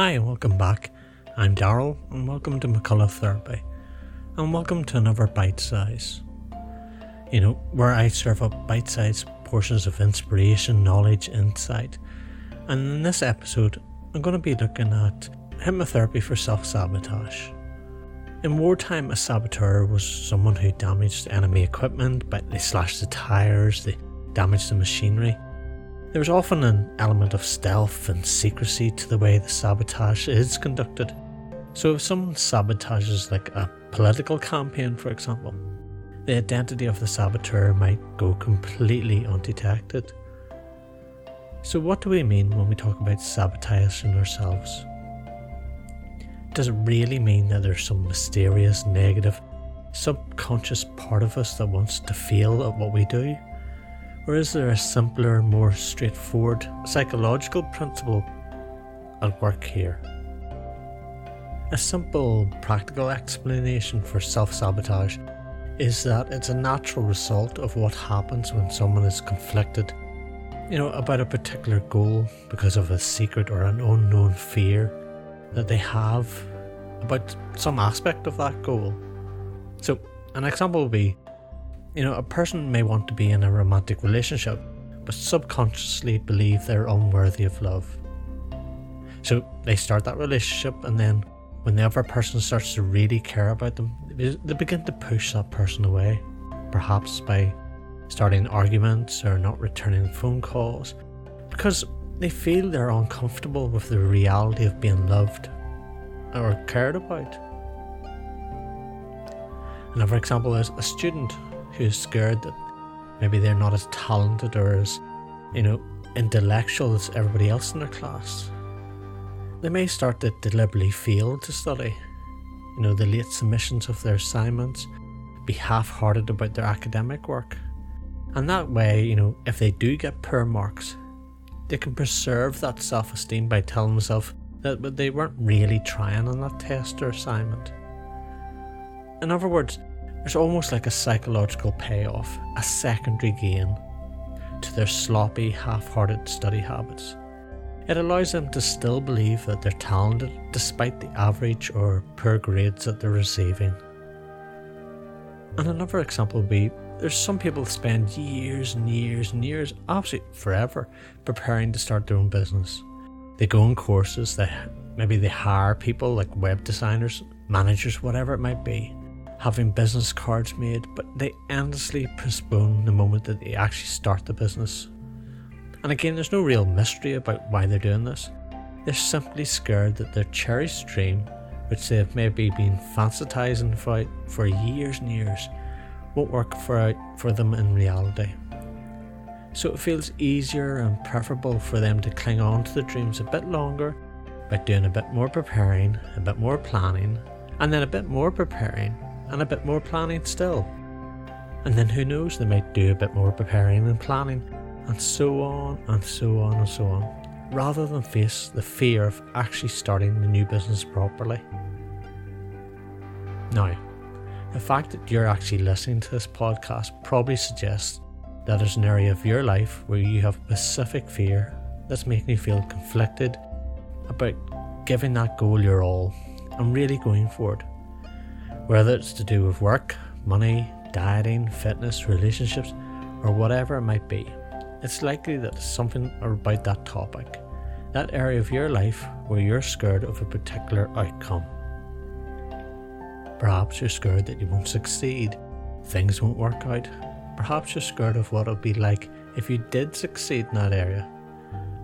Hi, and welcome back. I'm Darryl, and welcome to McCullagh Therapy, and welcome to another bite size. You know, where I serve up bite sized portions of inspiration, knowledge, insight. And in this episode, I'm going to be looking at hypnotherapy for self sabotage. In wartime, a saboteur was someone who damaged enemy equipment, but they slashed the tires, they damaged the machinery. There was often an element of stealth and secrecy to the way the sabotage is conducted. So, if someone sabotages, like a political campaign, for example, the identity of the saboteur might go completely undetected. So, what do we mean when we talk about sabotaging ourselves? Does it really mean that there's some mysterious, negative, subconscious part of us that wants to feel at what we do? Or is there a simpler, more straightforward psychological principle at work here? A simple, practical explanation for self sabotage is that it's a natural result of what happens when someone is conflicted, you know, about a particular goal because of a secret or an unknown fear that they have about some aspect of that goal. So, an example would be you know, a person may want to be in a romantic relationship, but subconsciously believe they're unworthy of love. So they start that relationship, and then when the other person starts to really care about them, they begin to push that person away, perhaps by starting arguments or not returning phone calls, because they feel they're uncomfortable with the reality of being loved or cared about. Another example is a student who's scared that maybe they're not as talented or as, you know, intellectual as everybody else in their class. They may start to deliberately fail to study, you know, the late submissions of their assignments, be half hearted about their academic work. And that way, you know, if they do get poor marks, they can preserve that self esteem by telling themselves that they weren't really trying on that test or assignment. In other words, there's almost like a psychological payoff, a secondary gain to their sloppy, half hearted study habits. It allows them to still believe that they're talented despite the average or poor grades that they're receiving. And another example would be there's some people that spend years and years and years, absolutely forever, preparing to start their own business. They go on courses, they maybe they hire people like web designers, managers, whatever it might be having business cards made, but they endlessly postpone the moment that they actually start the business. And again, there's no real mystery about why they're doing this. They're simply scared that their cherished dream, which they've maybe been fantasizing about for years and years, won't work for, for them in reality. So it feels easier and preferable for them to cling on to the dreams a bit longer by doing a bit more preparing, a bit more planning, and then a bit more preparing and a bit more planning still. And then who knows, they might do a bit more preparing and planning, and so on and so on and so on, rather than face the fear of actually starting the new business properly. Now, the fact that you're actually listening to this podcast probably suggests that there's an area of your life where you have a specific fear that's making you feel conflicted about giving that goal your all and really going for it whether it's to do with work, money, dieting, fitness, relationships, or whatever it might be. It's likely that it's something about that topic, that area of your life where you're scared of a particular outcome. Perhaps you're scared that you won't succeed, things won't work out. Perhaps you're scared of what it would be like if you did succeed in that area,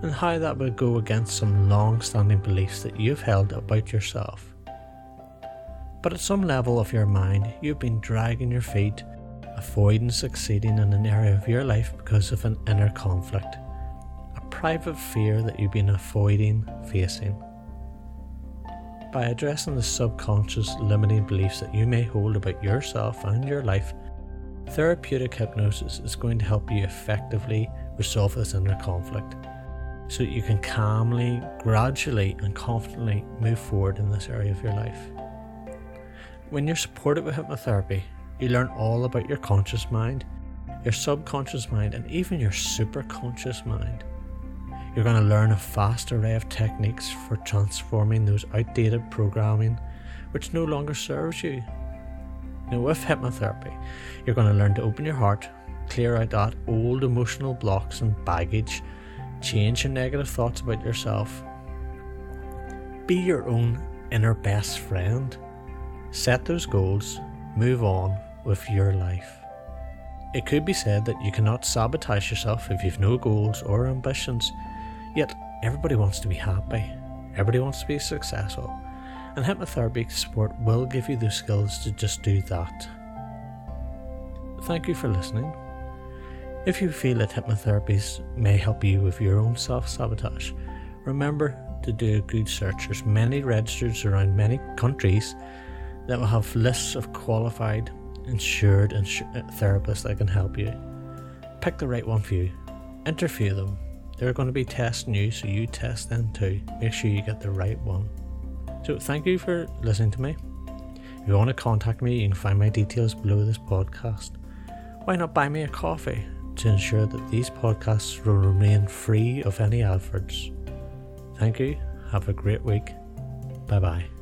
and how that would go against some long standing beliefs that you've held about yourself. But at some level of your mind, you've been dragging your feet, avoiding succeeding in an area of your life because of an inner conflict, a private fear that you've been avoiding facing. By addressing the subconscious limiting beliefs that you may hold about yourself and your life, therapeutic hypnosis is going to help you effectively resolve this inner conflict so that you can calmly, gradually, and confidently move forward in this area of your life. When you're supported with hypnotherapy, you learn all about your conscious mind, your subconscious mind, and even your superconscious mind. You're going to learn a vast array of techniques for transforming those outdated programming which no longer serves you. Now, with hypnotherapy, you're going to learn to open your heart, clear out that old emotional blocks and baggage, change your negative thoughts about yourself. Be your own inner best friend. Set those goals, move on with your life. It could be said that you cannot sabotage yourself if you've no goals or ambitions, yet everybody wants to be happy, everybody wants to be successful, and hypnotherapy support will give you the skills to just do that. Thank you for listening. If you feel that hypnotherapies may help you with your own self sabotage, remember to do a good search. There's many registers around many countries that will have lists of qualified, insured insu- uh, therapists that can help you. Pick the right one for you. Interview them. They're going to be testing you, so you test them too. Make sure you get the right one. So, thank you for listening to me. If you want to contact me, you can find my details below this podcast. Why not buy me a coffee to ensure that these podcasts will remain free of any adverts? Thank you. Have a great week. Bye bye.